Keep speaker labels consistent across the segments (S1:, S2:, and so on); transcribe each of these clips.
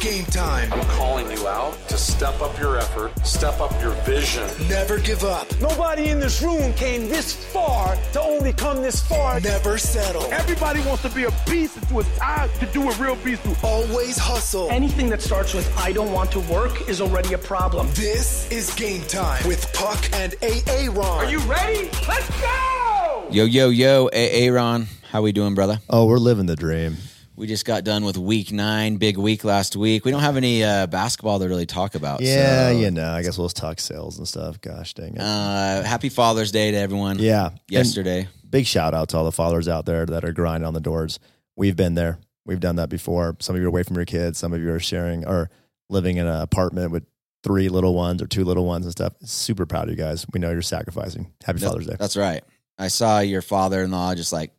S1: game time.
S2: I'm calling you out to step up your effort, step up your vision.
S1: Never give up.
S3: Nobody in this room came this far to only come this far.
S1: Never settle.
S4: Everybody wants to be a beast until it's time to do a real beast. do.
S1: Always hustle.
S3: Anything that starts with I don't want to work is already a problem.
S1: This is game time with Puck and AA Ron.
S3: Are you ready? Let's go!
S5: Yo, yo, yo, Aaron. How we doing, brother?
S6: Oh, we're living the dream.
S5: We just got done with week nine, big week last week. We don't have any uh, basketball to really talk about.
S6: Yeah,
S5: so,
S6: you know. I guess we'll just talk sales and stuff. Gosh dang it.
S5: Uh, happy Father's Day to everyone.
S6: yeah. And
S5: Yesterday.
S6: big shout out to all the fathers out there that are grinding on the doors. We've been there. We've done that before. Some of you are away from your kids. Some of you are sharing or living in an apartment with three little ones or two little ones and stuff. Super proud of you guys. We know you're sacrificing. Happy Father's Day.
S5: That's right. I saw your father-in-law just like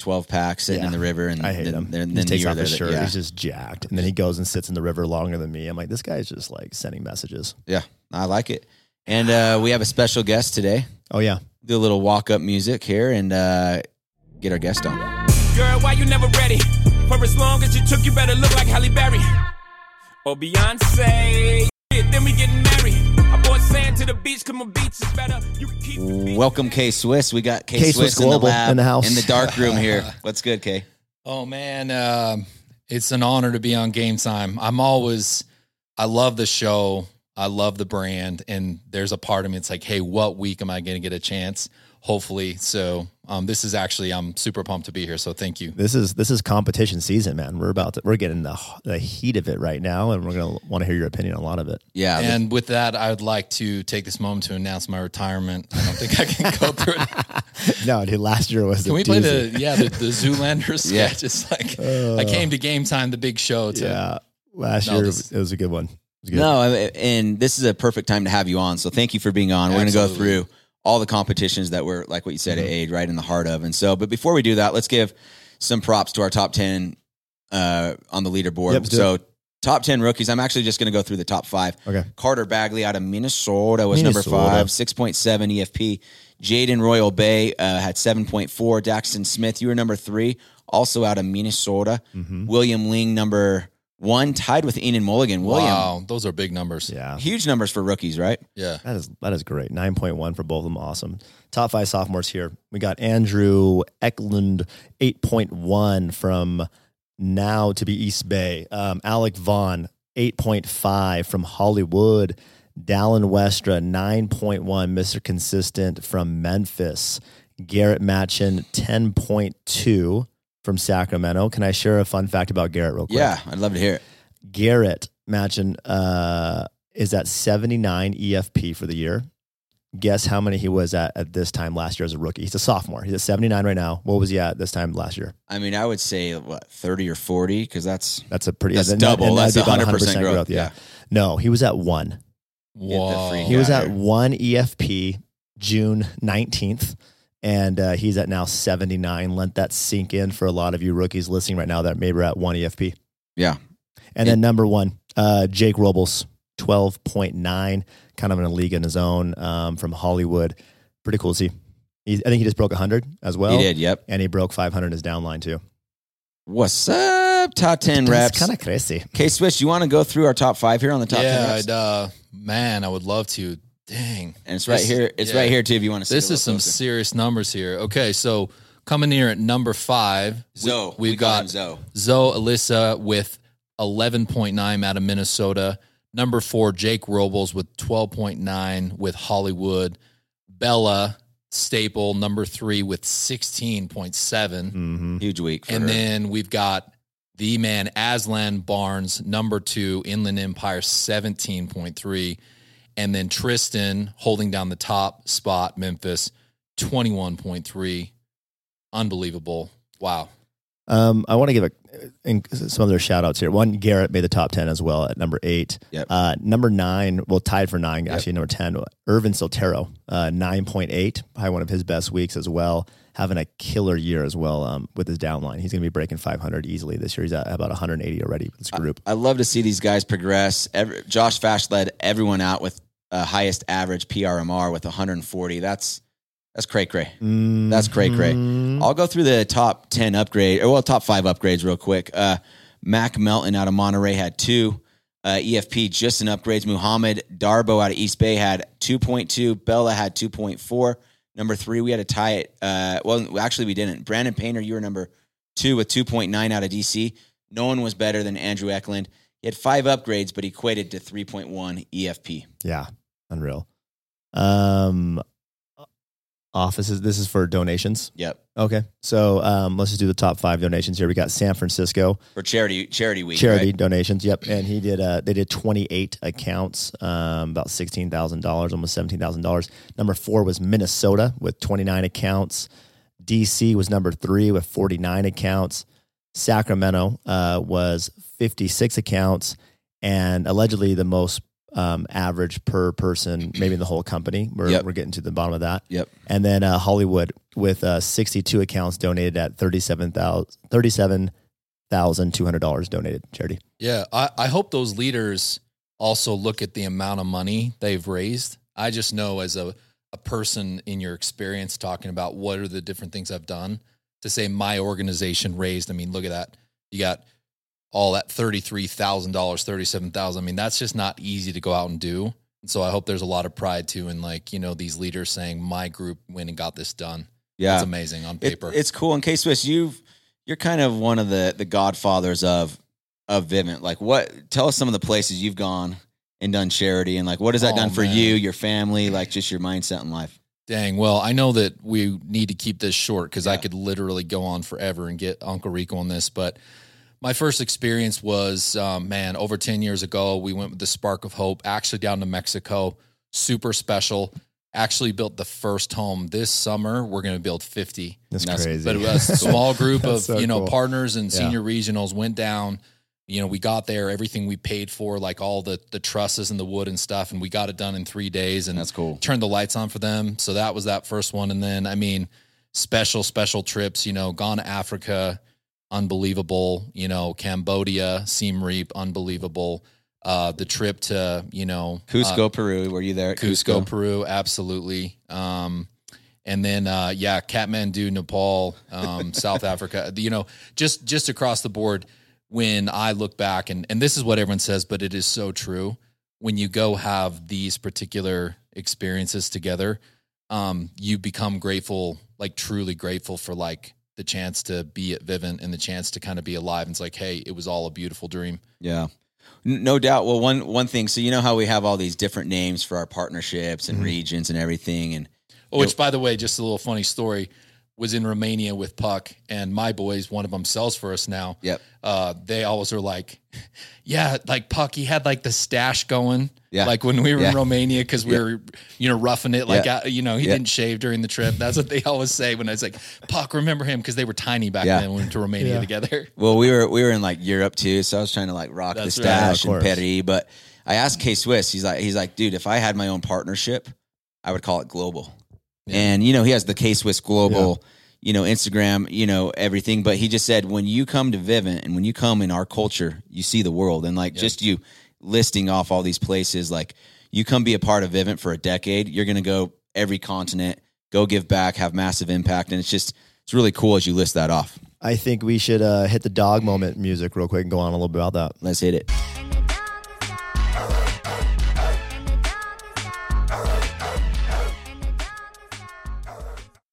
S5: twelve packs sitting
S6: Yeah.
S5: in the river, and
S6: I hate
S5: then,
S6: him.
S5: Then,
S6: he takes off
S5: there.
S6: his
S5: that-
S6: shirt.
S5: Yeah,
S6: He's just jacked. And then he goes and sits in the river longer than me. I'm like, this guy's just like sending messages.
S5: yeah, I like it. And uh, we have a special guest today.
S6: Oh, yeah.
S5: Do a little walk-up music here and uh, get our guest on.
S7: Girl, why you never ready? For as long as you took, you better look like Halle Berry. Or Beyonce. Then we getting married. I bought sand to the beach, cause my beach is better. You can keep the.
S5: Welcome, K Swiss. We got K,
S6: K
S5: Swiss
S6: Swiss
S5: in the
S6: Global
S5: lab,
S6: in the house.
S5: in the dark room here. What's good, K?
S8: Oh man, um, it's an honor to be on Game Time. I'm always, I love the show. I love the brand, and there's a part of me. It's like, hey, what week am I going to get a chance? Hopefully, so um, this is actually I'm super pumped to be here. So thank you.
S6: This is this is competition season, man. We're about to we're getting the the heat of it right now, and we're gonna want to hear your opinion on a lot of it.
S5: Yeah,
S8: And with that, I would like to take this moment to announce my retirement. I don't think I can go through it.
S6: No, dude, last year was.
S8: Can
S6: a
S8: we play the yeah the, the Zoolander
S5: Yeah.
S8: sketch? It's like I came to Game Time, the big show. To,
S6: Yeah, last
S8: No,
S6: year
S8: this-
S6: it was a good one. It was good.
S5: No, I- and this is a perfect time to have you on. So thank you for being on. We're going to go through all the competitions that we're, like what you said,
S6: Mm-hmm.
S5: at Aid, right in the heart of. And so, but before we do that, let's give some props to our top 10 uh, on the leaderboard.
S6: Yep,
S5: so, top 10 rookies. I'm actually just going to go through the top five.
S6: Okay.
S5: Carter Bagley out of Minnesota was number five, 6.7 EFP. Jaden Royal Bay uh, had 7.4. Daxton Smith, you were number three, also out of Minnesota.
S6: Mm-hmm.
S5: William Ling, number one, tied with Enan Mulligan. William,
S8: Wow, those are big numbers.
S6: Yeah,
S5: huge numbers for rookies, right?
S8: Yeah.
S6: that is that is great. Nine point one for both of them. Awesome. Top five sophomores here. We got Andrew Eklund, eight point one from now to be East Bay. Um, Alec Vaughn, eight point five from Hollywood. Dallin Westra, nine point one, Mister Consistent from Memphis. Garrett Matchin, ten point two from Sacramento. Can I share a fun fact about Garrett real quick?
S5: Yeah, I'd love to hear it.
S6: Garrett Matchin uh, is at 79 EFP for the year. Guess how many he was at at this time last year as a rookie? He's a sophomore. He's at 79 right now. What was he at this time last year?
S5: I mean, I would say what thirty or forty because that's
S6: That's a pretty.
S5: That's
S6: and
S5: double.
S6: and
S5: That's
S6: that'd
S5: 100% growth,
S6: Yeah.
S5: yeah.
S6: No, he was at one.
S5: Free
S6: He was at one EFP June 19th. And uh, he's at now 79. Let that sink in for a lot of you rookies listening right now that maybe are at one EFP.
S5: yeah.
S6: And then number one, uh, Jake Robles, 12.9, kind of in a league in his own um, from Hollywood. Pretty cool to see. He, I think he just broke 100 as well.
S5: he did. Yep.
S6: And he broke 500 in his downline too.
S5: What's up? Top ten reps.
S6: That's kind of crazy.
S5: K Swiss, you want to go through our top five here on the top ten
S8: yeah,
S5: reps?
S8: I'd, uh, man, I would love to. Dang.
S5: and it's right
S8: This-
S5: here. It's
S8: yeah.
S5: right here too. If you want to see
S8: This
S5: it
S8: is some
S5: closer.
S8: serious numbers here. Okay, so coming here at number five, we-
S5: Zoe.
S8: we've
S5: We
S8: got
S5: Zoe.
S8: Zoe Alyssa with 11.9 out of Minnesota. Number four, Jake Robles with 12.9 with Hollywood. Bella Staple, number three with 16.7.
S6: hmm
S5: huge week. For
S8: And
S5: her.
S8: then we've got the man Aslan Barnes, number two, Inland Empire, 17.3. And then Tristan holding down the top spot, Memphis, 21.3. Unbelievable. Wow.
S6: Um, I want to give a, in some of their shout outs here. One, Garrett made the top 10 as well at number eight.
S5: Yep.
S6: Uh, number nine, well, tied for nine, actually, number 10, Irvin Sotero, uh, 9.8, probably one of his best weeks as well. Having a killer year as well um, with his downline. He's going to be breaking 500 easily this year. He's at about 180 already with this group.
S5: I love to see these guys progress. Every, Josh Fash led everyone out with uh, highest average PRMR with 140. That's that's cray cray. That's cray cray. I'll go through the top 10 upgrade, or well, top five upgrades real quick. Uh, Mac Melton out of Monterey had two. Uh, EFP just in upgrades. Muhammad Darbo out of East Bay had 2.2. Bella had 2.4. Number three, we had a tie it. Uh, well, actually, we didn't. Brandon Painter, you were number two with 2.9 out of DC. No one was better than Andrew Eklund. He had five upgrades, but equated to 3.1 EFP.
S6: Yeah, unreal. Um, offices. This is for donations.
S5: Yep.
S6: Okay, so um, let's just do the top five donations here. We got San Francisco
S5: For charity charity week.
S6: charity
S5: right?
S6: donations. Yep, and he did. Uh, they did twenty eight accounts, um, about sixteen thousand dollars, almost seventeen thousand dollars. Number four was Minnesota with twenty nine accounts. DC was number three with forty nine accounts. Sacramento uh, was fifty six accounts, and allegedly the most um, average per person, maybe in the whole company. We're,
S5: Yep.
S6: we're getting to the bottom of that.
S5: Yep.
S6: And then uh, Hollywood with uh, 62 accounts donated at $37,200 $37, donated charity.
S8: Yeah, I, I hope those leaders also look at the amount of money they've raised. I just know as a, a person in your experience talking about what are the different things I've done to say my organization raised. I mean, look at that. You got all that $33,000, $37,000. I mean, that's just not easy to go out and do. And so I hope there's a lot of pride too in like, you know, these leaders saying my group went and got this done.
S5: Yeah.
S8: It's amazing on
S5: It-
S8: paper.
S5: it's cool. In K Swiss, you've you're kind of one of the the godfathers of of Vivint. Like, what? Tell us some of the places you've gone and done charity, and like, what has that
S8: Oh,
S5: done for
S8: man.
S5: you, your family, like just your mindset in life?
S8: Dang. Well, I know that we need to keep this short because I could literally go on forever and get Uncle Rico on this. But my first experience was, um, man, over 10 years ago, we went with the Spark of Hope, actually down to Mexico. Super special. Actually built the first home this summer. We're going to build 50.
S6: That's,
S5: That's-
S6: crazy.
S8: But a small group of,
S6: so
S8: you know,
S6: cool.
S8: partners and
S6: Yeah.
S8: senior regionals went down. You know, we got there, everything we paid for, like all the the trusses and the wood and stuff, and we got it done in three days. And
S5: That's cool.
S8: Turned the lights on for them. So that was that first one. And then, I mean, special, special trips, you know, gone to Africa, unbelievable, you know, Cambodia, Siem Reap, unbelievable. Uh, the trip to, you know, uh,
S5: Cusco, Peru. Were you there? At
S8: Cusco, Peru, absolutely. Um, and then uh, yeah, Kathmandu, Nepal, um, South Africa. You know, just just across the board. When I look back, and and this is what everyone says, but it is so true. When you go have these particular experiences together, um, you become grateful, like truly grateful for like the chance to be at Vivint and the chance to kind of be alive. And it's like, hey, it was all a beautiful dream.
S5: Yeah. No doubt. Well, one one thing. So you know how we have all these different names for our partnerships and mm-hmm. regions and everything, and
S8: Oh, which, by the way, just a little funny story, was in Romania with Puck, and my boys, one of them sells for us now.
S5: Yep.
S8: Uh, they always are like, yeah, like Puck, he had like the stash going.
S5: Yeah.
S8: Like when we were
S5: Yeah.
S8: in Romania, because we
S5: Yeah.
S8: were, you know, roughing it. Like,
S5: Yeah.
S8: you know, he
S5: Yeah.
S8: didn't shave during the trip. That's what they always say when I was like, Puck, remember him? Because they were tiny back
S5: Yeah.
S8: then when we went to Romania
S6: Yeah.
S8: together.
S5: Well, we were we were in like Europe too, so I was trying to like rock
S8: That's
S5: the
S8: right.
S6: Yeah,
S5: stash
S6: of
S5: and
S6: course.
S5: Petty. But I asked K Swiss, he's like he's like, dude, if I had my own partnership, I would call it global. And you know, he has the K Swiss global, you know, Instagram, you know, everything. But he just said when you come to Vivint and when you come in our culture, you see the world. And like just you listing off all these places, like you come be a part of Vivint for a decade, you're gonna go every continent, go give back, have massive impact. And it's just it's really cool as you list that off.
S6: I think we should uh, hit the dog moment music real quick and go on a little bit about that.
S5: Let's hit it.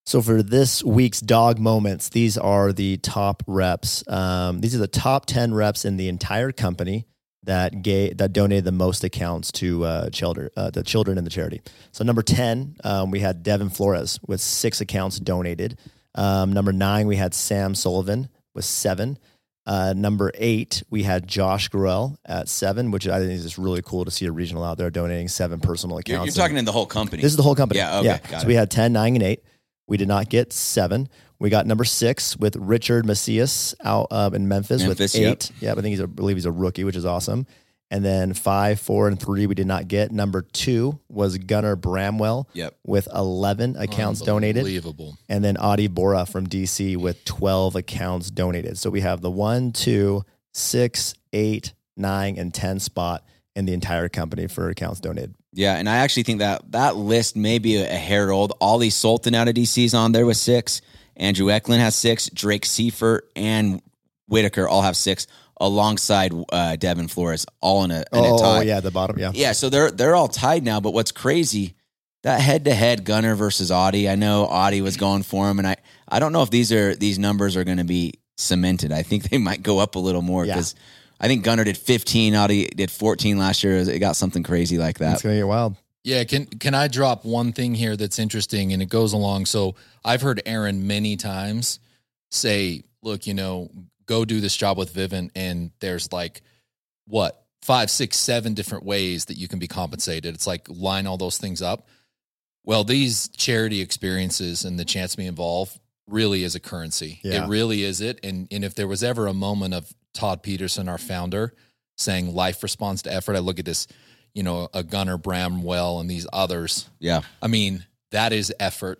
S6: So for this week's dog moments, these are the top reps. Um, these are the top ten reps in the entire company that gave that donated the most accounts to uh, children, uh, the children and the charity. So number ten, um, we had Devin Flores with six accounts donated. Um, number nine, we had Sam Sullivan with seven. Uh, number eight, we had Josh Gruel at seven, which I think is just really cool to see a regional out there donating seven personal accounts.
S5: You're, you're talking in the whole company.
S6: This is the whole company.
S5: Yeah, okay, got
S6: so
S5: it.
S6: we had 10, 9, and 8. We did not get seven. We got number six with Richard Macias out uh, in Memphis,
S5: Memphis,
S6: with
S5: yep.
S6: eight. Yeah, I think he's a, I believe he's a rookie, which is awesome. And then five, four, and three we did not get. Number two was Gunnar Bramwell
S5: Yep.
S6: with 11 accounts donated.
S8: Unbelievable.
S6: And then Adi Bora from DC with 12 accounts donated. So we have the one, two, six, eight, nine, and 10 spot in the entire company for accounts donated.
S5: Yeah, and I actually think that that list may be a, herald. Ollie Sultan out of DC is on there with six. Andrew Eklund has six. Drake Seifert and Whitaker all have six alongside uh, Devin Flores, all in a, in
S6: Oh,
S5: a tie.
S6: oh, yeah, the bottom. Yeah.
S5: Yeah, so they're they're all tied now. But what's crazy that head to head Gunner versus Audie. I know Audie was going for him, and I I don't know if these are these numbers are going to be cemented. I think they might go up a little more
S6: Yeah.
S5: Because I think Gunner did 15, Audie did 14 last year. It got something crazy like that.
S6: It's going to get wild.
S8: Yeah, can can I drop one thing here that's interesting and it goes along? So I've heard Aaron many times say, "Look, you know, go do this job with Vivint, and there's like what five, six, seven different ways that you can be compensated. It's like line all those things up. Well, these charity experiences and the chance to be involved really is a currency.
S6: Yeah.
S8: It really is it. And and if there was ever a moment of Todd Peterson, our founder, saying life responds to effort, I look at this, you know, a Gunner Bramwell and these others.
S5: Yeah.
S8: I mean, that is effort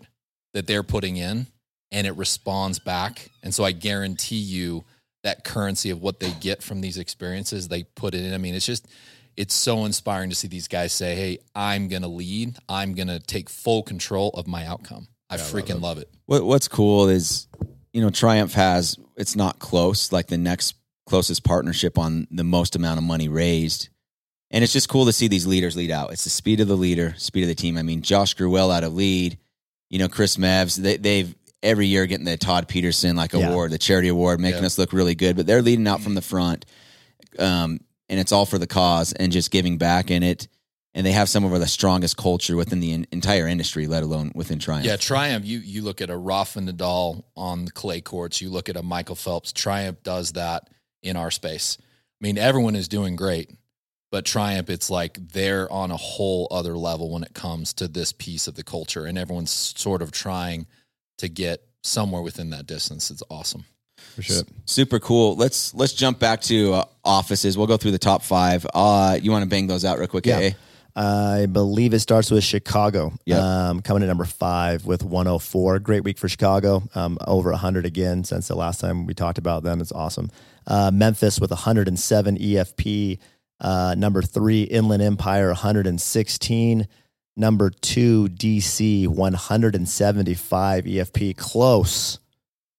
S8: that they're putting in and it responds back. And so I guarantee you that currency of what they get from these experiences, they put it in. I mean, it's just, it's so inspiring to see these guys say, Hey, I'm going to lead. I'm going to take full control of my outcome. I freaking love it.
S5: What What's cool is, you know, Triumph has it's not close like the next closest partnership on the most amount of money raised, and it's just cool to see these leaders lead out. It's the speed of the leader, speed of the team. I mean, Josh Gruwell out of lead, you know, Chris Mevs. They, they've every year getting the Todd Peterson like
S6: Yeah.
S5: award, the charity award, making
S8: Yeah.
S5: us look really good. But they're leading out from the front, um, and it's all for the cause and just giving back in it. And they have some of the strongest culture within the in, entire industry, let alone within Triumph.
S8: Yeah, Triumph. You you look at a Rafa Nadal on the clay courts. You look at a Michael Phelps. Triumph does that in our space. I mean, everyone is doing great, but Triumph, it's like they're on a whole other level when it comes to this piece of the culture, and everyone's sort of trying to get somewhere within that distance. It's awesome.
S6: For sure.
S5: Super cool. Let's let's jump back to uh, offices. We'll go through the top five. Uh, you want to bang those out real quick?
S6: Yeah.
S5: AA?
S6: I believe it starts with Chicago.
S5: Yep.
S6: Um, coming to number five with 104. Great week for Chicago. Um, over 100 again since the last time we talked about them. It's awesome. Uh, Memphis with 107 EFP. Uh, number three, Inland Empire, 116. Number two, DC, 175 EFP. Close.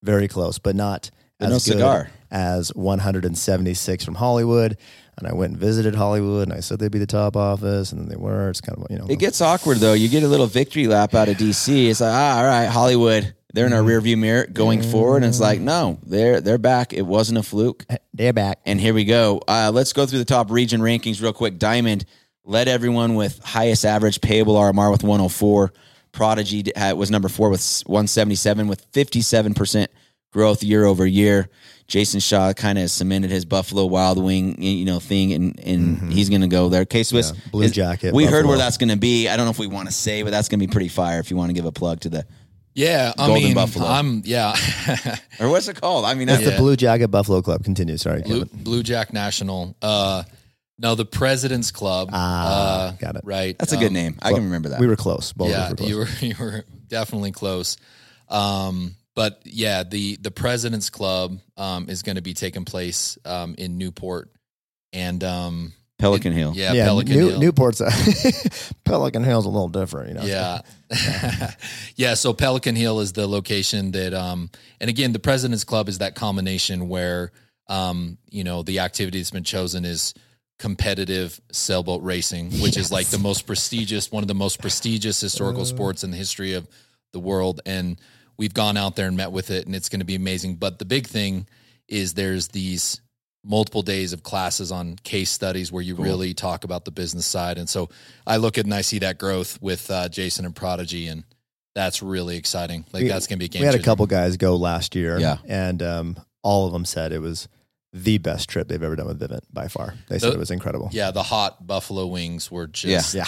S6: Very close, but not as
S5: no
S6: good
S5: cigar.
S6: as 176 from Hollywood. And I went and visited Hollywood, and I said they'd be the top office, and then they were. It's kind of you know,
S5: It gets awkward though. You get a little victory lap out of DC. It's like, ah, all right, Hollywood. They're in our
S6: Mm-hmm.
S5: rear view mirror going forward, and it's like, no, they're they're back. It wasn't a fluke.
S6: they're back.
S5: And here we go. Uh, let's go through the top region rankings real quick. Diamond led everyone with highest average payable RMR with 104. Prodigy was number four with 177 with 57% growth year over year. Jason Shaw kind of cemented his Buffalo Wild Wing, you know, thing, and and he's going to go there. K Swiss
S6: Mm-hmm. Yeah, Blue
S5: is-
S6: Jacket,
S5: We heard where that's going to be. I don't know if we want to say, but that's going to be pretty fire. If you want to give a plug to the
S8: Yeah, I
S5: Golden
S8: mean,
S5: Buffalo.
S8: I'm yeah.
S5: or what's it called? I mean,
S6: That's
S5: that's
S6: the Blue Jacket Buffalo Club. Continue. Sorry,
S8: Blue,
S6: Kevin.
S8: Blue Jack National. Uh, no, the President's Club.
S6: Ah,
S8: uh,
S6: got it.
S8: Right.
S5: that's a good
S8: Um,
S5: name. I can remember that.
S6: We were close. Both of
S8: yeah,
S6: were close.
S8: you were you were definitely close. Um, but yeah, the the President's Club um, is going to be taking place um, in Newport, and um,
S5: Pelican Hill.
S8: yeah,
S6: yeah,
S8: Pelican
S6: New,
S8: Hill.
S6: Newport's Pelican Hill's a little different. You know.
S8: Yeah. yeah. So Pelican Hill is the location that, um, and again, the President's Club is that combination where, um, you know, the activity that's been chosen is competitive sailboat racing, which is like the most prestigious, one of the most prestigious historical sports in the history of the world. And we've gone out there and met with it, and it's going to be amazing. But the big thing is there's these multiple days of classes on case studies where you really talk about the business side. And so I look at and I see that growth with uh, Jason and Prodigy, and that's really exciting. Like
S6: We-
S8: that's going to be a game.
S6: we had a couple guys go last year.
S5: Yeah.
S6: and um, all of them said it was the best trip they've ever done with Vivint by far. They said it was incredible.
S8: Yeah, the hot buffalo wings were just,
S6: yeah,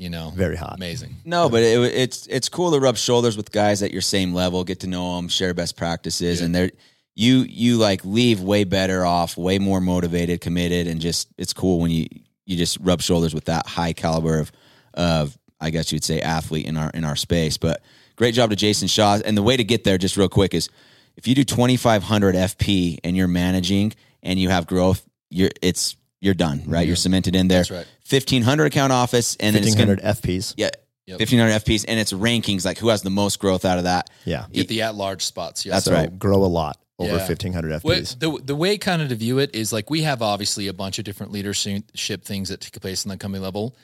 S8: you know,
S6: very hot.
S8: amazing.
S5: No, but it, it's it's cool to rub shoulders with guys at your same level, get to know them, share best practices,
S8: Yeah.
S5: and they're you you like leave way better off, way more motivated, committed, and just it's cool when you you just rub shoulders with that high caliber of of I guess you'd say athlete in our in our space. But great job to Jason Shaw, and the way to get there, just real quick, is if you do twenty five hundred FP and you're managing and you have growth, you're it's you're done, right? You're cemented in there.
S8: That's right.
S5: Fifteen hundred account office, and then it's gonna
S6: FPs.
S5: yeah,
S8: Yep.
S5: fifteen hundred FPs, and it's rankings like who has the most growth out of that.
S6: Yeah,
S8: Get the at large spots. Yeah.
S5: That's
S6: so
S5: right.
S6: grow a lot over
S8: Yeah.
S6: 1500
S8: Well,
S6: FPs.
S8: the the way kind of to view it is like we have obviously a bunch of different leadership things that take place in the company level.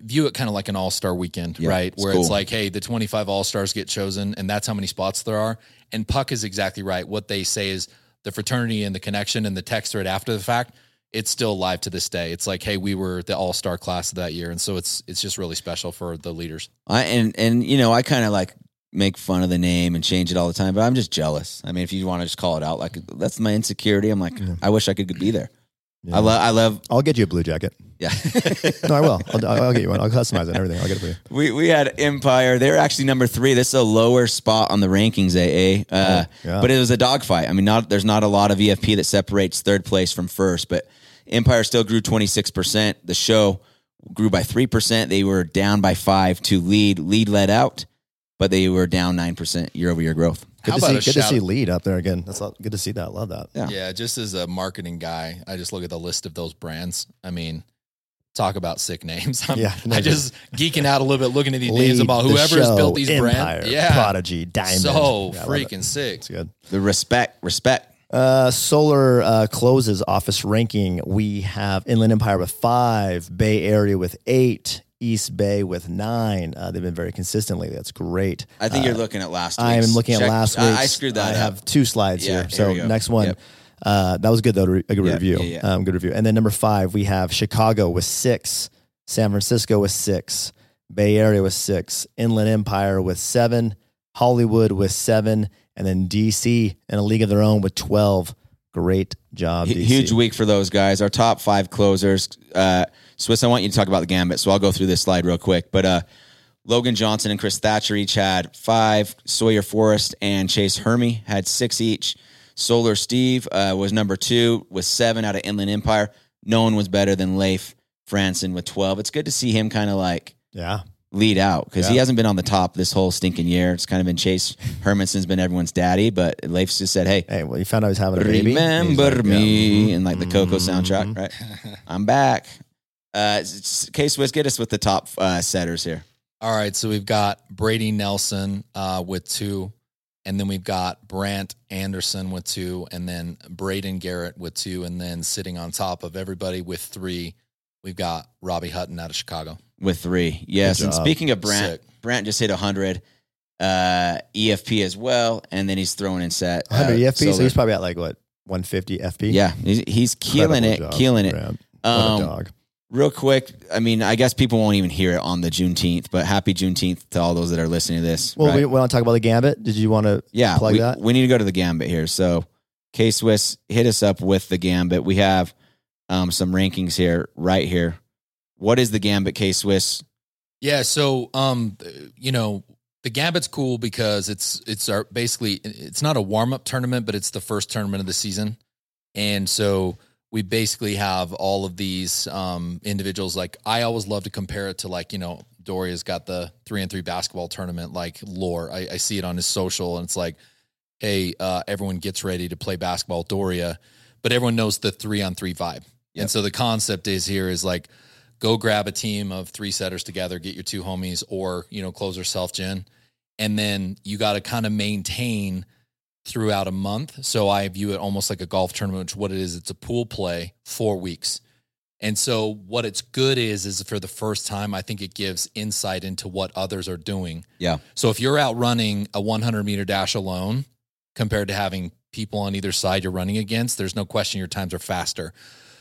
S8: View it kind of like an all star weekend,
S5: Yeah,
S8: right?
S5: it's
S8: Where it's like, hey, the twenty five all stars get chosen, and that's how many spots there are. And Puck is exactly right. What they say is the fraternity and the connection and the text thread after the fact. It's still alive to this day. It's like, hey, we were the all star class of that year, and so it's it's just really special for the leaders.
S5: I and and you know I kind of like make fun of the name and change it all the time, but I'm just jealous. I mean, if you want to just call it out, like that's my insecurity. I'm like, I wish I could be there. I love, I love,
S6: I'll get you a blue jacket.
S5: yeah.
S6: No, I will. I'll, I'll get you one. I'll customize it and everything. I'll get it for you.
S5: we we had Empire. They're actually number three. This is a lower spot on the rankings, AA. Uh,
S6: Oh, yeah.
S5: But it was a dogfight. I mean, not there's not a lot of EFP that separates third place from first, but Empire still grew 26 percent. The show grew by three percent. They were down by five to lead. Lead led out, but they were down nine percent year over year growth.
S6: Good
S8: How
S6: to
S8: about
S6: see.
S8: a
S6: Good to see lead up there again. That's all, good to see that. Love that.
S5: Yeah.
S8: Yeah, just as a marketing guy, I just look at the list of those brands. I mean, talk about sick names. I'm,
S6: Yeah, no,
S8: I just geeking out a little bit looking at these names
S6: Lead,
S8: about
S6: the
S8: whoever has built these
S6: Empire,
S8: brands. Yeah,
S6: Prodigy, Diamond.
S8: so
S6: Yeah, I love it.
S8: freaking sick.
S6: It's good.
S5: The respect, respect.
S6: Uh, Solar uh, closes office ranking. We have Inland Empire with five, Bay Area with eight, East Bay with nine. Uh, they've been very consistently. That's great.
S5: I think you're looking at last.
S6: I am looking at last week.
S5: I screwed that
S6: I
S5: up.
S6: have two slides
S5: Yeah,
S6: here. So next one.
S5: Yep.
S6: Uh, that was good though. A good
S5: Yeah,
S6: review.
S5: yeah.
S6: Um, good review. And then number five, we have Chicago with six, San Francisco with six, Bay Area with six, Inland Empire with seven, Hollywood with seven, and then DC in a league of their own with twelve. Great job, DC.
S5: Huge week for those guys. Our top five closers. Uh, Swiss, I want you to talk about the gambit, so I'll go through this slide real quick. But uh, Logan Johnson and Chris Thatcher each had five. Sawyer Forrest and Chase Hermy had six each. Solar Steve uh, was number two with seven out of Inland Empire. No one was better than Leif Franson with 12. It's good to see him kind of like
S6: Yeah.
S5: lead out because he hasn't been on the top this whole stinking year. It's kind of been Chase Hermanson's been everyone's daddy, but Leif just said, hey,
S6: Hey, well, you found out he's having a baby.
S5: Remember
S6: He's like, yeah,
S5: me and like the Coco soundtrack,
S6: mhm.
S5: right? I'm back. Uh, K Swiss, get us with the top uh, setters here.
S8: All right, so we've got Brady Nelson uh, with two, and then we've got Brant Anderson with two, and then Braden Garrett with two, and then sitting on top of everybody with three, we've got Robbie Hutton out of Chicago.
S5: with three. Yes, and speaking of Brant,
S8: Sick.
S5: Brant just hit 100 uh, EFP as well, and then he's throwing in set. uh,
S6: 100 EFP, so
S5: solar.
S6: he's probably at like what 150 FP.
S5: yeah, he's, he's killing it,
S6: job,
S5: killing it.
S6: Grant. What a
S5: Um,
S6: dog.
S5: Real quick, I mean, I guess people won't even hear it on the Juneteenth, but happy Juneteenth to all those that are listening to this.
S6: Well,
S5: right?
S6: we want to talk about the gambit. Did you want to
S5: yeah,
S6: plug
S5: we,
S6: that?
S5: we need to go to the gambit here. So, K Swiss, hit us up with the gambit. We have um, some rankings here, right here. What is the gambit, K Swiss?
S8: Yeah, so um, you know, the Gambit's cool because it's it's our basically it's not a warm up tournament, but it's the first tournament of the season, and so we basically have all of these um individuals. Like I always love to compare it to like you know Doria's got the three and three basketball tournament like lore. I, I see it on his social, and it's like, hey, uh, everyone gets ready to play basketball, Doria, but everyone knows the three on three vibe, and so the concept is here is like go grab a team of three setters together, get your two homies, or you know, close yourself, Jen, and then you got to kind of maintain throughout a month. So I view it almost like a golf tournament, which what it is, it's a pool play, four weeks. And so what it's good is, is for the first time, I think it gives insight into what others are doing.
S5: Yeah.
S8: So if you're out running a 100 meter dash alone compared to having people on either side you're running against, there's no question your times are faster.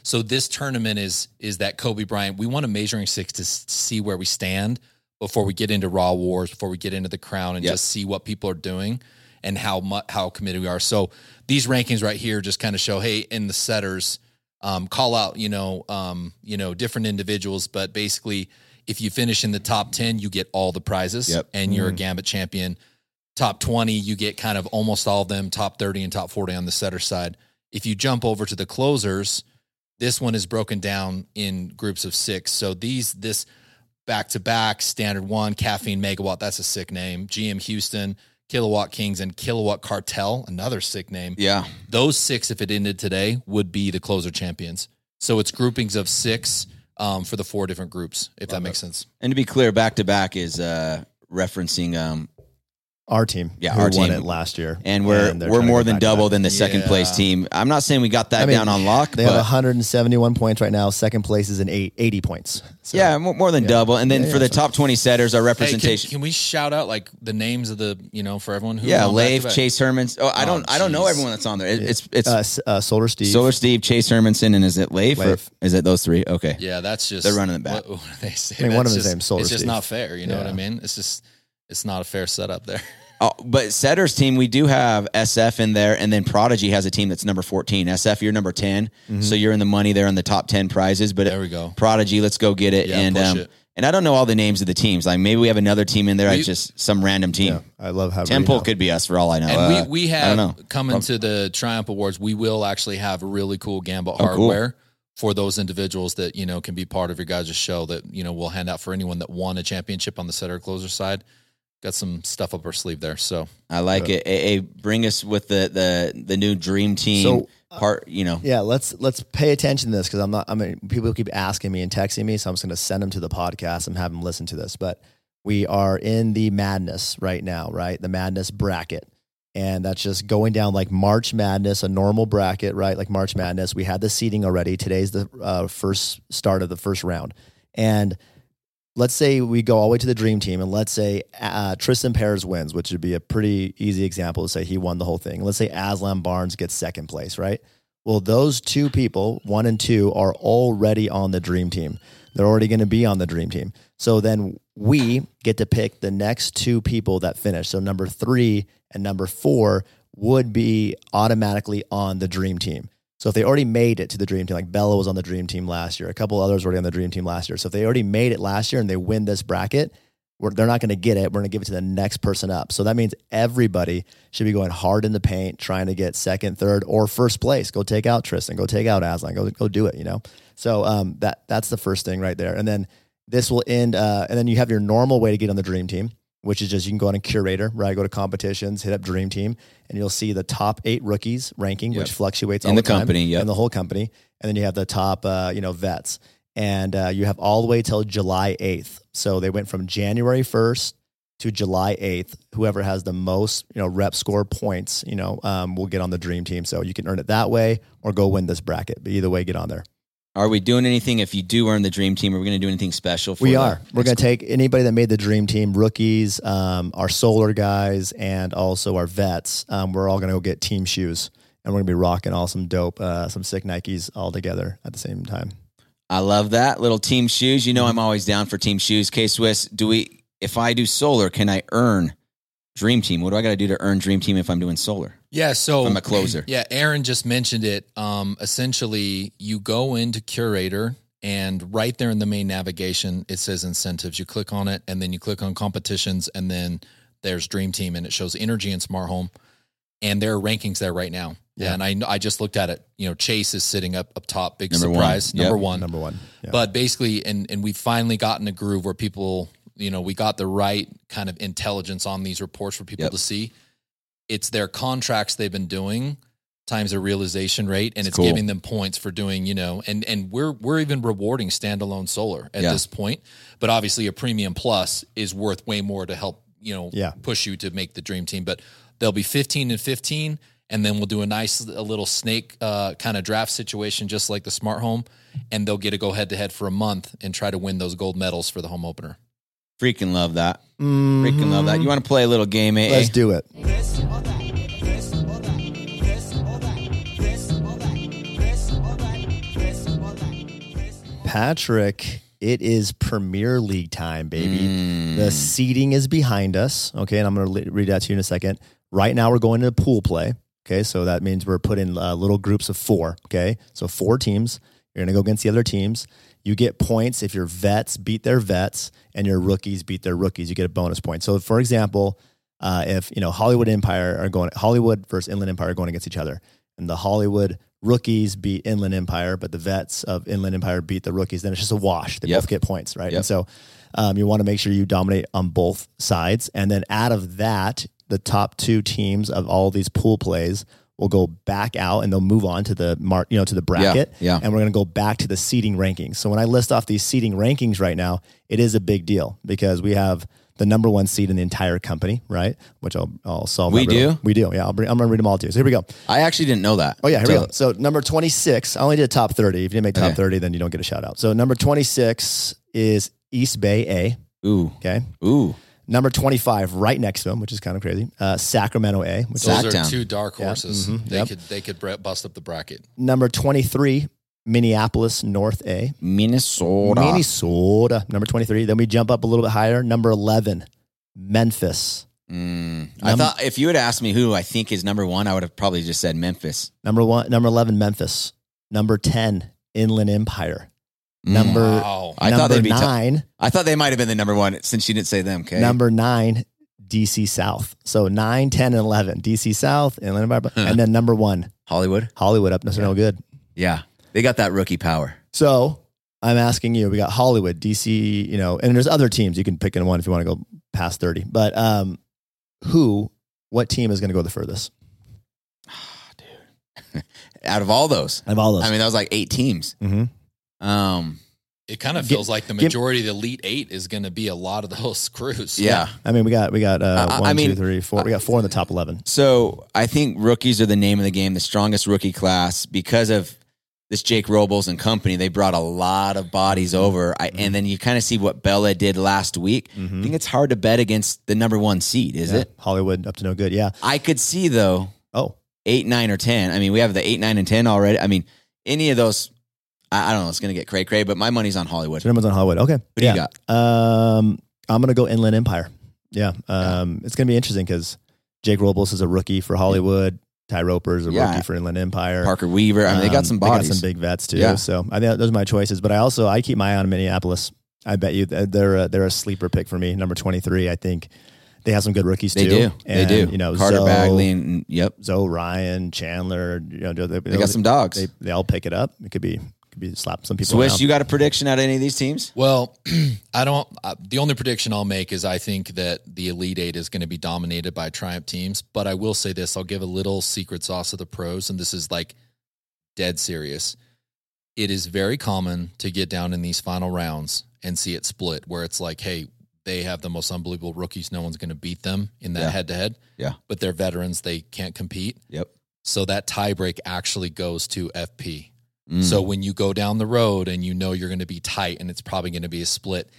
S8: So this tournament is is that Kobe Bryant. We want a measuring six to see where we stand before we get into Raw Wars, before we get into the Crown, and
S5: Yep.
S8: just see what people are doing and how much how committed we are. So these rankings right here just kind of show, hey, in the setters, um, call out, you know, um, you know, different individuals, but basically, if you finish in the top ten, you get all the prizes,
S5: Yep.
S8: and you're a Gambit champion. Top twenty, you get kind of almost all of them. Top thirty and top forty on the setter side. If you jump over to the closers, this one is broken down in groups of six. So these this back to back standard one caffeine megawatt that's a sick name. GM Houston, Kilowatt Kings, and Kilowatt Cartel another sick name.
S5: Yeah.
S8: Those six, if it ended today, would be the closer champions. So it's groupings of six um, for the four different groups, if that makes sense.
S5: And to be clear, back to back is uh, referencing um,
S6: Our team,
S5: Yeah,
S6: who
S5: our
S6: won
S5: team.
S6: it last year,
S5: and we're
S6: they're
S5: we're more than double
S6: back.
S5: than the second place team. I'm not saying we got that
S6: I mean,
S5: down on lock,
S6: They
S5: but
S6: have 171 points right now. Second place is in eight, 80 points. So,
S5: yeah, more, more than double. And then
S6: Yeah,
S5: for
S6: yeah,
S5: the top 20 setters, our
S8: Hey, can,
S5: representation.
S8: can we shout out like the names of the you know for everyone who
S5: yeah,
S8: won
S5: Leif. Chase Hermans. Oh, I don't
S8: Oh,
S5: I don't know everyone that's on there. It, it's it's
S6: uh, S- uh, Solar Steve.
S5: Solar Steve, Chase Hermanson, and is it Leif? Or is it those three? Okay.
S8: Yeah, that's just
S5: They're running it back.
S8: What, what do they say?
S6: I mean, one of them's
S8: just-
S6: named Solar
S8: It's just
S6: Steve.
S8: not fair. You know what I mean? It's just it's not a fair setup there.
S5: Oh, but Setters team, we do have SF in there, and then Prodigy has a team that's number 14. SF, you're number 10, so you're in the money there in the top 10 prizes. But
S8: Mm-hmm. There we go.
S5: Prodigy, let's go get it.
S8: Yeah,
S5: and
S8: push
S5: um,
S8: it.
S5: and I don't know all the names of the teams. Like maybe we have another team in there. I
S8: We-
S5: just some random team.
S6: Yeah, I love how
S5: Temple could be us for all I know.
S8: And
S5: Uh,
S8: we we have coming to the Triumph Awards, we will actually have really cool Gambit
S5: Oh, cool.
S8: hardware for those individuals that you know can be part of your guys' show. That you know we'll hand out for anyone that won a championship on the setter closer side. Got some stuff up our sleeve there. So
S5: I like it. A, bring us with the the the new dream team
S6: So,
S5: part. You know,
S6: Yeah, let's let's pay attention to this because I'm not. I mean, people keep asking me and texting me, so I'm just going to send them to the podcast and have them listen to this. But we are in the madness right now, right? The madness bracket, and that's just going down like March Madness, a normal bracket, right? Like March Madness. We had the seating already. Today's the uh, first start of the first round, and let's say we go all the way to the dream team, and let's say uh, Tristan Pears wins, which would be a pretty easy example to say he won the whole thing. Let's say Aslan Barnes gets second place, right? Well, those two people, one and two, are already on the dream team. They're already going to be on the dream team. So then we get to pick the next two people that finish. So number three and number four would be automatically on the dream team. So if they already made it to the dream team, like Bella was on the dream team last year, a couple others were already on the dream team last year. So if they already made it last year and they win this bracket, they're not going to get it. We're going to give it to the next person up. So that means everybody should be going hard in the paint, trying to get second, third, or first place. Go take out Tristan. Go take out Aslan. Go go do it. You know. So um, that that's the first thing right there. And then this will end. Uh, and then you have your normal way to get on the dream team, which is just you can go on a curator, right? Go to competitions, hit up dream team, and you'll see the top eight rookies ranking, which fluctuates
S5: In
S6: all
S5: the
S6: time,
S5: company, yep.
S6: in the whole company. And then you have the top, uh, you know, vets and uh, you have all the way till July 8th. So they went from January 1st to July 8th. Whoever has the most, you know, rep score points, you know, um, will get on the dream team. So you can earn it that way or go win this bracket. But either way, get on there.
S5: Are we doing anything if you do earn the dream team? Are we going to do anything special? For
S6: We
S5: the-
S6: are. We're going to take anybody that made the dream team, rookies, um, our solar guys, and also our vets. Um, we're all going to go get team shoes, and we're going to be rocking all some dope, uh, some sick Nikes all together at the same time.
S5: I love that little team shoes. You know. I'm always down for team shoes. K Swiss, do we? If I do solar, can I earn dream team? What do I got to do to earn dream team if I'm doing solar?
S8: yeah, so
S5: If I'm a closer.
S8: Yeah, Aaron just mentioned it. Um, essentially, you go into Curator, and right there in the main navigation, it says incentives. You click on it, and then you click on competitions, and then there's Dream Team, and it shows Energy and Smart Home, and there are rankings there right now.
S6: Yeah.
S8: And I I just looked at it. You know, Chase is sitting up up top, big
S5: Number one.
S8: surprise,
S5: Yep.
S8: number one.
S6: Number one. Yeah.
S8: But basically, and and we've finally gotten a groove where people, you know, we got the right kind of intelligence on these reports for people
S5: Yep.
S8: to see. It's their contracts they've been doing times their realization rate, and
S5: It's
S8: it's,
S5: cool.
S8: giving them points for doing, you know, and and we're we're even rewarding standalone solar at
S5: Yeah.
S8: this point. But obviously, a premium plus is worth way more to help, you know,
S6: Yeah.
S8: push you to make the dream team. But they'll be fifteen and fifteen. And then we'll do a nice a little snake uh, kind of draft situation, just like the smart home, and they'll get to go head to head for a month and try to win those gold medals for the home opener.
S5: Freaking love that. Freaking love that. You want to play a little game? Eh?
S6: Let's do it. Patrick, it is Premier League time, baby.
S5: Mm.
S6: The seating is behind us. Okay. And I'm going to read that to you in a second. Right now, we're going to pool play. Okay. So that means we're putting uh, little groups of four. Okay. So four teams. You're going to go against the other teams. You get points if your vets beat their vets and your rookies beat their rookies. You get a bonus point. So, for example, uh, if you know Hollywood Empire are going, Hollywood versus Inland Empire are going against each other, and the Hollywood rookies beat Inland Empire, but the vets of Inland Empire beat the rookies, then it's just a wash. They
S5: Yep.
S6: both get points, right?
S5: Yep.
S6: And so um, you want to make sure you dominate on both sides, and then out of that, the top two teams of all these pool plays will go back out and they'll move on to the mark, you know, to the bracket.
S5: yeah.
S6: And we're going to go back to the seating rankings. So when I list off these seating rankings right now, it is a big deal because we have the number one seed in the entire company, right? Which I'll I'll solve.
S5: We do?
S6: we do. Yeah, I'll bring, I'm gonna read them all to you. So here we go.
S5: I actually didn't know that.
S6: Oh yeah, here
S5: So-
S6: we go. So number 26. I only did top 30. If you didn't make top
S5: Okay.
S6: 30, then you don't get a shout out. So number 26 is East Bay A.
S5: Ooh,
S6: Okay.
S5: ooh,
S6: Number 25, right next to him, which is kind of crazy. Uh, Sacramento A, which
S8: Those
S6: is
S8: are
S5: Sacktown.
S8: two dark horses.
S6: mhm,
S8: They
S6: yep.
S8: could they could bre- bust up the bracket.
S6: number 23, Minneapolis North A.
S5: Minnesota.
S6: Minnesota, number 23. Then we jump up a little bit higher. Number 11, Memphis.
S5: Mm. I
S6: Num-
S5: thought if you had asked me who I think is number one, I would have probably just said Memphis.
S6: Number one, number 11, Memphis. Number 10, Inland Empire. Number,
S8: Wow.
S5: I thought they'd be t-
S6: nine,
S5: I thought they might have been the number one since you didn't say them. Okay,
S6: number nine, DC South. So 9, 10, and 11. DC South, Inland Empire. and then number one,
S5: Hollywood.
S6: Hollywood up. That's no good.
S5: Yeah, they got that rookie power.
S6: So I'm asking you, we got Hollywood, DC, you know, and there's other teams. You can pick in one if you want to go past 30. But um, who, what team is going to go the furthest? Dude.
S5: Out of all those,
S6: Out of all those.
S5: I mean, that was like eight teams.
S6: Mhm.
S5: Um,
S8: It kind of
S6: Gi-
S8: feels like the
S6: give-
S8: majority of the elite eight is going to be a lot of those crews.
S5: yeah.
S6: I mean, we got, we got uh,
S5: I- I mean,
S6: two, three, four. We got four in the top 11.
S5: So I think rookies are the name of the game, the strongest rookie class because of this Jake Robles and company. They brought a lot of bodies over, I, and then you kind of see what Bella did last week. I think it's hard to bet against the number one seed, is
S6: Yeah.
S5: it?
S6: Hollywood up to no good. Yeah.
S5: I could see though
S6: Oh,
S5: eight, nine, or ten. I mean, we have the eight, nine, and ten already. I mean, any of those, I, I don't know. It's going to get cray cray, but my money's on Hollywood.
S6: so number's on Hollywood. Okay.
S5: What do you
S6: yeah. Um, I'm going to go Inland Empire. Yeah. Um, It's going to be interesting because Jake Robles is a rookie for Hollywood. Ty Roper is a
S5: Yeah.
S6: rookie for Inland Empire.
S5: Parker Weaver. I mean, they got
S6: Um,
S5: some bodies.
S6: They got some big vets too.
S5: Yeah.
S6: So I think those are my choices. But I also I keep my eye on Minneapolis. I bet you they're a, they're a sleeper pick for me. Number twenty three. I think they have some good rookies
S5: they
S6: too.
S5: do.
S6: And,
S5: they do.
S6: You know,
S5: Carter
S6: Zoe,
S5: Bagley. And, yep.
S6: Zoe Ryan, Chandler. You know, they,
S5: They got some dogs.
S6: They they all pick it up. It could be could be slap some people.
S5: Swiss,
S6: around.
S5: you got a prediction out of any of these teams?
S8: Well, I don't. Uh, the only prediction I'll make is I think that the Elite Eight is going to be dominated by Triumph teams. But I will say this: I'll give a little secret sauce of the pros, and this is like dead serious. It is very common to get down in these final rounds and see it split, where it's like, hey, they have the most unbelievable rookies. No one's going to beat them in that head to head.
S5: Yeah.
S8: But they're veterans; they can't compete.
S5: Yep.
S8: So that tiebreak actually goes to FP.
S5: Mm.
S8: So when you go down the road and you know you're going to be tight and it's probably going to be a split,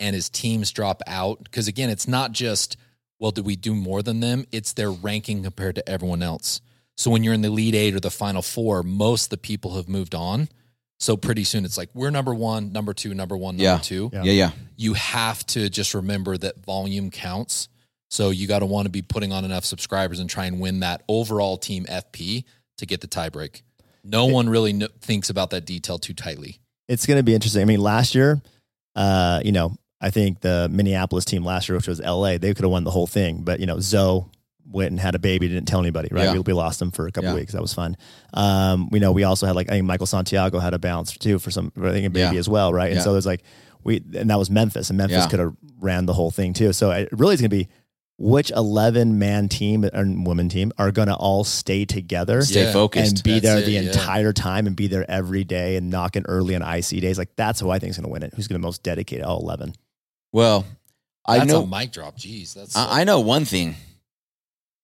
S8: and as teams drop out, because again, it's not just, well, do we do more than them? It's their ranking compared to everyone else. So when you're in the lead eight or the final four, most of the people have moved on. So pretty soon it's like, we're number one, number two, number one, number
S5: Yeah.
S8: two.
S5: yeah, yeah.
S8: You have to just remember that volume counts. So you got to want to be putting on enough subscribers and try and win that overall team FP to get the tiebreak. No one really kn- thinks about that detail too tightly.
S6: it's going to be interesting. I mean, last year, uh, you know, I think the Minneapolis team last year, which was LA, they could have won the whole thing. But you know, Zoe went and had a baby, didn't tell anybody. Right?
S5: Yeah.
S6: We, we lost them for a couple
S5: Yeah.
S6: weeks. That was fun. Um, we know we also had like I think Michael Santiago had a bounce too for some I think a baby
S5: Yeah.
S6: as well, right? And so there's like we and that was Memphis, and Memphis could have ran the whole thing too. So it really is going to be which 11 man team and woman team are going to all stay together
S5: Stay
S8: Yeah.
S5: focused.
S6: and be
S8: That's
S6: there
S8: it,
S6: the
S8: yeah.
S6: entire time and be there every day and knock in early on IC days. Like that's who I think is going to win it. Who's going to most dedicate all 11?
S5: well, I
S8: That's
S5: know.
S8: a mic drop. Jeez, that's
S5: I, I know one thing.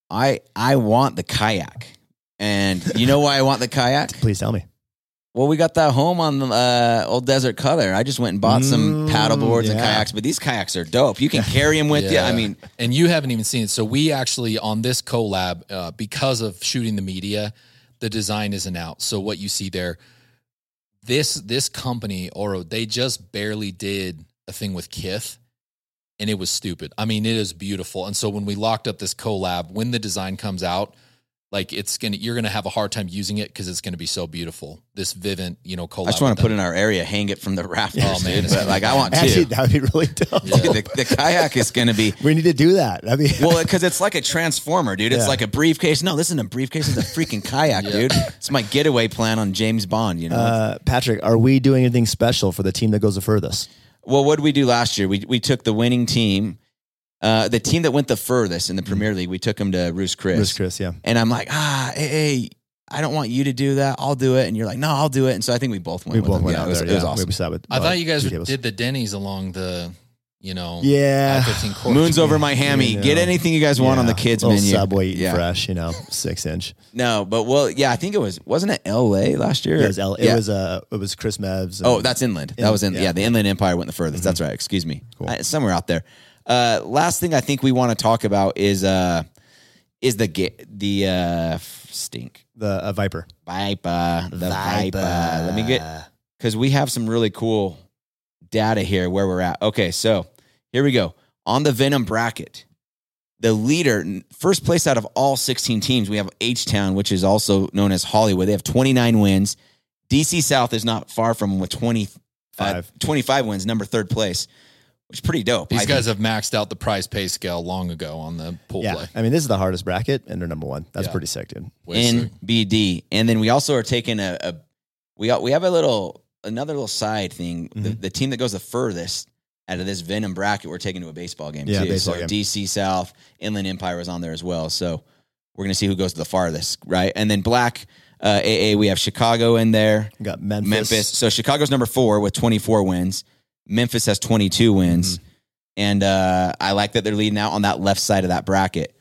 S5: I I want the kayak, and you know why I want the kayak?
S6: Please tell me.
S5: Well, we got that home on the uh, Old Desert Color. I just went and bought some
S6: Mm,
S5: paddle boards and kayaks, but these kayaks are dope. You can carry them with you. I mean,
S8: and you haven't even seen it. So we actually on this collab, uh, because of shooting the media, the design isn't out. So what you see there, this this company Oru, they just barely did a thing with Kith, and it was stupid. I mean, it is beautiful. And so when we locked up this collab, when the design comes out, like it's gonna, you're gonna have a hard time using it because it's gonna be so beautiful. This Vivint, you know, collab.
S5: I just want to put in our area, hang it from the rafters.
S8: Oh, man,
S5: dude. But, like I want
S6: Actually,
S5: to.
S6: that would be really dope.
S8: Yeah.
S5: the, the kayak is going to be
S6: We need to do that. I mean,
S5: well because it's like a transformer, dude. It's
S6: Yeah.
S5: like a briefcase. No, this isn't a briefcase. It's a freaking kayak,
S8: Yeah.
S5: dude. It's my getaway plan on James Bond. You know.
S6: uh, Patrick, are we doing anything special for the team that goes the furthest?
S5: Well, what did we do last year? We we took the winning team, uh, the team that went the furthest in the Premier League. We took them to Ruth's Chris,
S6: Bruce Chris, yeah.
S5: and I'm like, ah, hey, hey, I don't want you to do that. I'll do it, and you're like, no, I'll do it. And so I think we both went.
S6: We
S5: with
S6: both
S5: them.
S6: went
S5: Yeah,
S6: out
S5: it was,
S6: there.
S5: It was
S6: yeah.
S5: awesome.
S6: We sat with,
S8: I
S6: uh,
S8: thought you guys
S6: two tables.
S8: did the Denny's along the you know,
S6: Yeah.
S8: I-15 course.
S5: Moon's over my hammy.
S6: You know.
S5: Get anything you guys want on the kids menu.
S6: Subway
S5: yeah.
S6: fresh, you know, six inch.
S5: No, but well, yeah, I think it was wasn't it L.A. last year?
S6: It was L-
S5: Yeah.
S6: it was uh it was Chris Mevs.
S5: Oh, that's inland. that was in yeah.
S6: yeah.
S5: The Inland Empire went the furthest. That's right. Excuse me. I- somewhere out there. Uh, last thing I think we want to talk about is uh is the ga- the uh stink
S6: the uh, Viper.
S5: viper the viper. Let me get because we have some really cool data here where we're at. Okay, so here we go on the Venom bracket. The leader, first place out of all 16 teams, we have H Town, which is also known as Hollywood. They have 29 wins. DC South is not far from with 20, uh, 25 wins, number third place, which is pretty dope.
S8: These
S5: I
S8: guys
S5: think.
S8: have maxed out the price pay scale long ago on the pool
S6: Yeah,
S8: play.
S6: I mean this is the hardest bracket, and they're number one. That's
S8: Yeah.
S6: pretty sick, dude.
S8: Way sick.
S5: NBD, and then we also are taking a, a we got we have a little another little side thing.
S6: Mm-hmm.
S5: The, the team that goes the furthest out of this Venom bracket, we're taking to a baseball game
S6: Yeah,
S5: too.
S6: baseball
S5: so
S6: game.
S5: DC South, Inland Empire was on there as well. So we're gonna see who goes to the farthest, right? And then Black uh, AA, we have Chicago in there,
S6: We got Memphis.
S5: Memphis. So Chicago's number four with 24 wins. Memphis has 22 wins.
S6: Mm-hmm.
S5: And uh, I like that they're leading out on that left side of that bracket.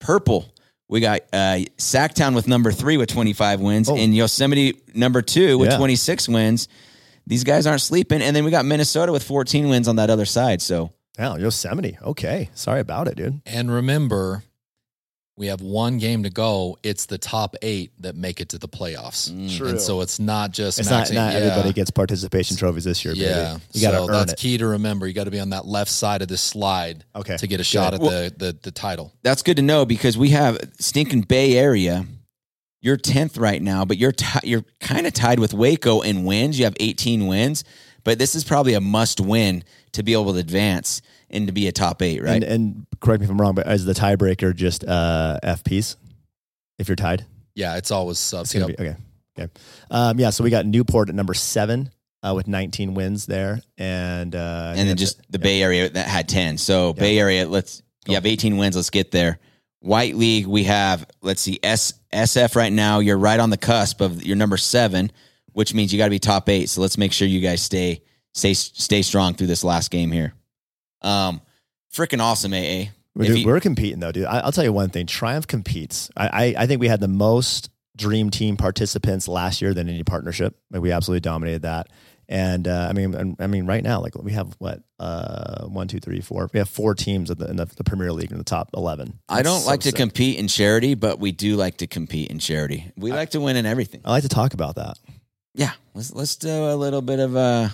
S5: Purple, we got uh, Sacktown with number three with 25 wins,
S6: Oh.
S5: and Yosemite number two with
S6: Yeah.
S5: 26 wins. These guys aren't sleeping. And then we got Minnesota with 14 wins on that other side. So
S6: Yeah, Yosemite. Okay, sorry about it, dude.
S8: And remember, we have one game to go. It's the top eight that make it to the playoffs. Mm.
S6: True.
S8: And so it's not just
S6: It's not
S8: maxing-
S6: not
S8: yeah.
S6: everybody gets participation trophies this year.
S8: Yeah,
S6: baby. you got to
S8: so
S6: earn
S8: that's
S6: it.
S8: key to remember. You got to be on that left side of the slide
S6: Okay,
S8: to get a
S6: good.
S8: shot at
S5: Well-
S8: the, the the title.
S5: that's good to know because we have stinking Bay Area. You're 10th right now, but you're ti you're kind of tied with Waco in wins. You have 18 wins, but this is probably a must win to be able to advance and to be a top eight, right?
S6: And, and correct me if I'm wrong, but is the tiebreaker just uh, FPs? If you're tied,
S8: Yeah, it's always subs.
S6: it's
S8: Yep.
S6: be okay. Okay, um, yeah. So we got Newport at number seven uh, with 19 wins there, and uh,
S5: and then just the Bay Area that had 10. So Bay Area, let's you have 18 wins, let's get there. White League, we have let's see S SF right now, you're right on the cusp of your number 7, which means you got to be top 8. So let's make sure you guys stay stay stay strong through this last game here. Um freaking awesome AA.
S6: We're, dude,
S5: you-
S6: we're competing though, dude. I, I'll tell you one thing: Triumph competes. I, I, I think we had the most dream team participants last year than any partnership. Like, we absolutely dominated that. And uh, I mean, I mean, right now, like we have what uh, one, two, three, four. We have four teams in the, in the, the Premier League in the top eleven.
S5: I don't
S6: so
S5: like to
S6: sick.
S5: compete in charity, but we do like to compete in charity. We like to win in everything.
S6: I like to talk about that.
S5: Yeah, let's let's do a little bit of uh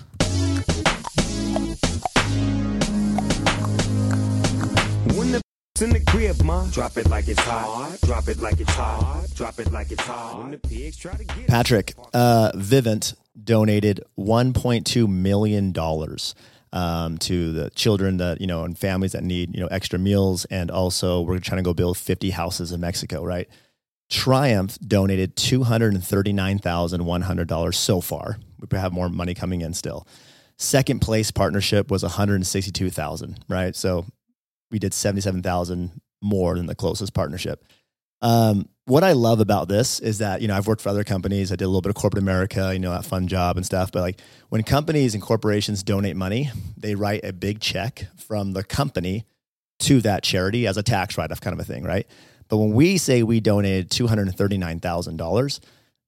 S3: crib, ma, drop it like it's hot. Drop it like it's hot. Drop it like it's hot. When the pigs try to get
S6: Patrick, uh, Vivint donated $1.2 million um, to the children that, you know, and families that need, you know, extra meals. And also, we're trying to go build 50 houses in Mexico, right? Triumph donated $239,100 so far. We have more money coming in still. Second place partnership was 162,000, right? So we did 77,000 more than the closest partnership. Um, what I love about this is that, you know, I've worked for other companies. I did a little bit of corporate America, you know, that fun job and stuff. But like when companies and corporations donate money, they write a big check from the company to that charity as a tax write off kind of a thing, right? But when we say we donated $239,000,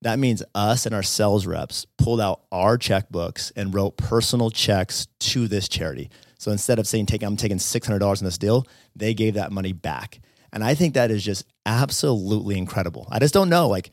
S6: that means us and our sales reps pulled out our checkbooks and wrote personal checks to this charity. So instead of saying, take, I'm taking $600 in this deal, they gave that money back. And I think that is just absolutely incredible. I just don't know like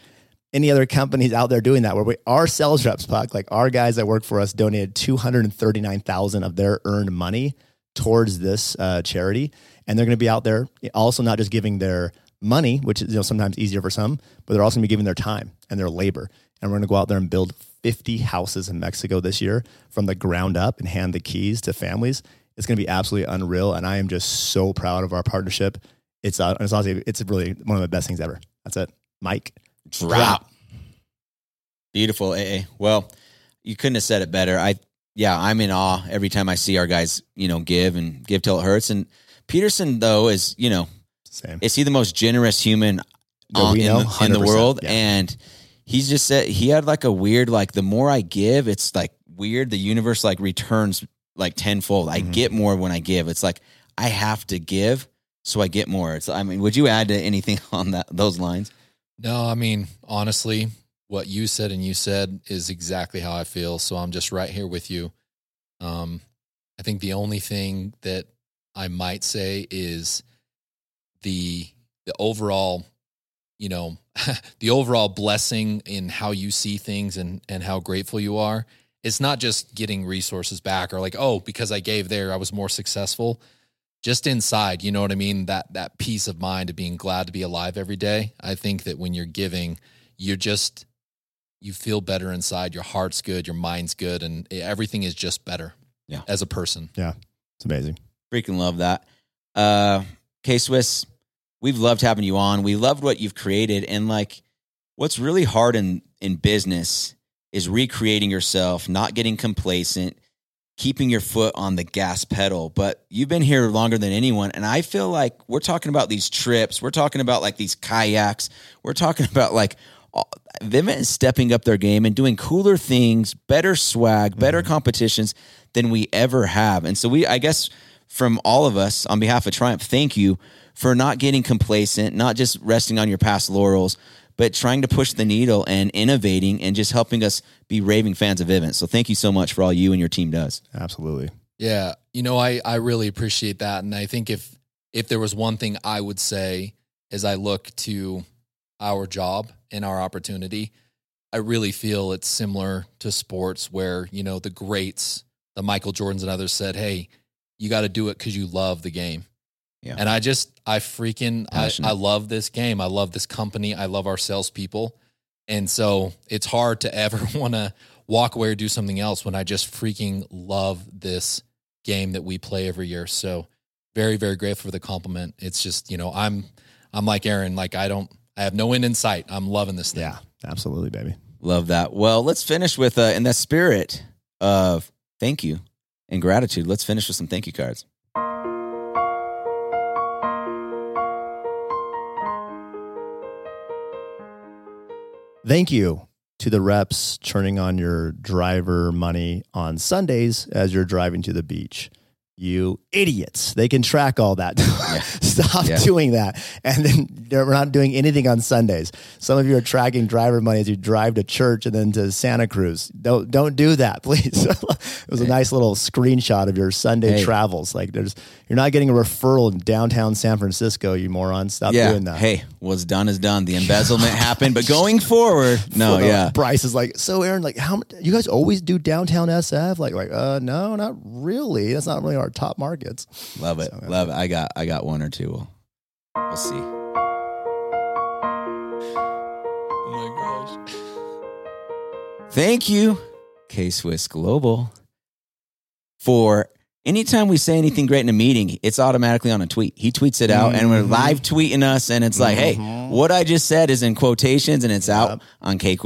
S6: any other companies out there doing that where we, our sales reps, Puck, like our guys that work for us donated 239,000 of their earned money towards this uh, charity. And they're going to be out there also not just giving their money, which is you know sometimes easier for some, but they're also going to be giving their time and their labor. And we're going to go out there and build 50 houses in Mexico this year from the ground up and hand the keys to families. It's going to be absolutely unreal, and I am just so proud of our partnership. It's uh, it's honestly it's really one of the best things ever. That's it, Mike.
S5: drop. Beautiful, AA. Well, you couldn't have said it better. I yeah, I'm in awe every time I see our guys, you know, give and give till it hurts. And Pedersen, though, is you know,
S6: Same.
S5: is he the most generous human uh, in,
S6: know?
S5: the, in the world?
S6: yeah.
S5: And he's just said he had like a weird like the more I give, it's like weird. The universe like returns like tenfold. I
S6: Mhm.
S5: get more when I give. It's like I have to give so I get more. It's I mean, would you add to anything on that those lines?
S8: No, I mean, honestly, what you said and you said is exactly how I feel. So I'm just right here with you. Um, I think the only thing that I might say is the the overall, you know, the overall blessing in how you see things and and how grateful you are. It's not just getting resources back or like, oh, because I gave there, I was more successful just inside, you know what I mean? That that peace of mind of being glad to be alive every day. I think that when you're giving, you're just you feel better inside. Your heart's good, your mind's good, and everything is just better.
S5: Yeah.
S8: as a person. Yeah.
S6: It's amazing.
S5: Freaking love that. Uh K Swiss, we've loved having you on. We loved what you've created. And like what's really hard in in business is recreating yourself, not getting complacent, keeping your foot on the gas pedal. But you've been here longer than anyone. And I feel like we're talking about these trips, we're talking about like these kayaks, we're talking about like is stepping up their game and doing cooler things, better swag, better mm-hmm. competitions than we ever have. And so we, I guess, from all of us on behalf of Triumph, thank you for not getting complacent, not just resting on your past laurels, but trying to push the needle and innovating and just helping us be raving fans of Vivint. So thank you so much for all you and your team does.
S6: Absolutely.
S8: Yeah, you know, I I really appreciate that, and I think if if there was one thing I would say as I look to our job and our opportunity, I really feel it's similar to sports where you know the greats, the Michael Jordans and others said, "Hey, you got to do it because you love the game."
S5: Yeah.
S8: And I just I freaking I, I love this game. I love this company. I love our salespeople. And so it's hard to ever want to walk away or do something else when I just freaking love this game that we play every year. So very, very grateful for the compliment. It's just, you know, I'm I'm like Aaron, like I don't I have no end in sight. I'm loving this thing.
S6: Yeah, absolutely, baby.
S5: Love that. Well, let's finish with, uh, in the spirit of thank you and gratitude, let's finish with some thank you cards.
S6: Thank you to the reps churning on your driver money on Sundays as you're driving to the beach. You idiots. They can track all that. Stop
S5: Yeah.
S6: doing that. And then we're not doing anything on Sundays. Some of you are tracking driver money as you drive to church and then to Santa Cruz. Don't don't do that, please. it was a nice little screenshot of your Sunday
S5: Hey.
S6: travels. Like there's you're not getting a referral in downtown San Francisco, you moron. Stop
S5: yeah.
S6: doing that.
S5: Hey, what's done is done. The embezzlement happened, but going forward, no,
S6: Well,
S5: yeah.
S6: Bryce is like, so Aaron, like, how you guys always do downtown SF? Like, like, uh, no, not really. That's not really our top markets.
S5: Love it.
S6: So,
S5: Love it. I got I got one or two. We'll, we'll see.
S8: Oh my gosh.
S5: Thank you, K Swiss Global, for anytime we say anything great in a meeting, it's automatically on a tweet. He tweets it out, and we're live mm-hmm. tweeting us, and it's like, hey, mm-hmm. what I just said is in quotations, and it's out on K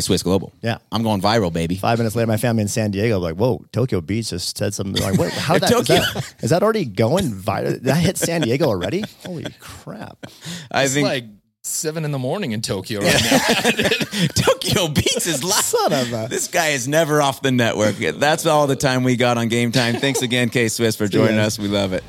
S5: Swiss Global.
S6: Yeah.
S5: I'm going viral, baby.
S6: Five minutes later, my family in San Diego, like, whoa, Tokyo Beach just said something. Like, wait, how that, is
S5: Tokyo-
S6: that? Is that already going viral? Did that hit San Diego already? Holy crap!
S5: I
S8: It's
S5: think
S8: like seven in the morning in Tokyo right now.
S5: Tokyo Beats is live.
S6: Son of a.
S5: This guy is never off the network. That's all the time we got on Game Time. Thanks again, K Swiss, for joining
S6: ya.
S5: us. We love it.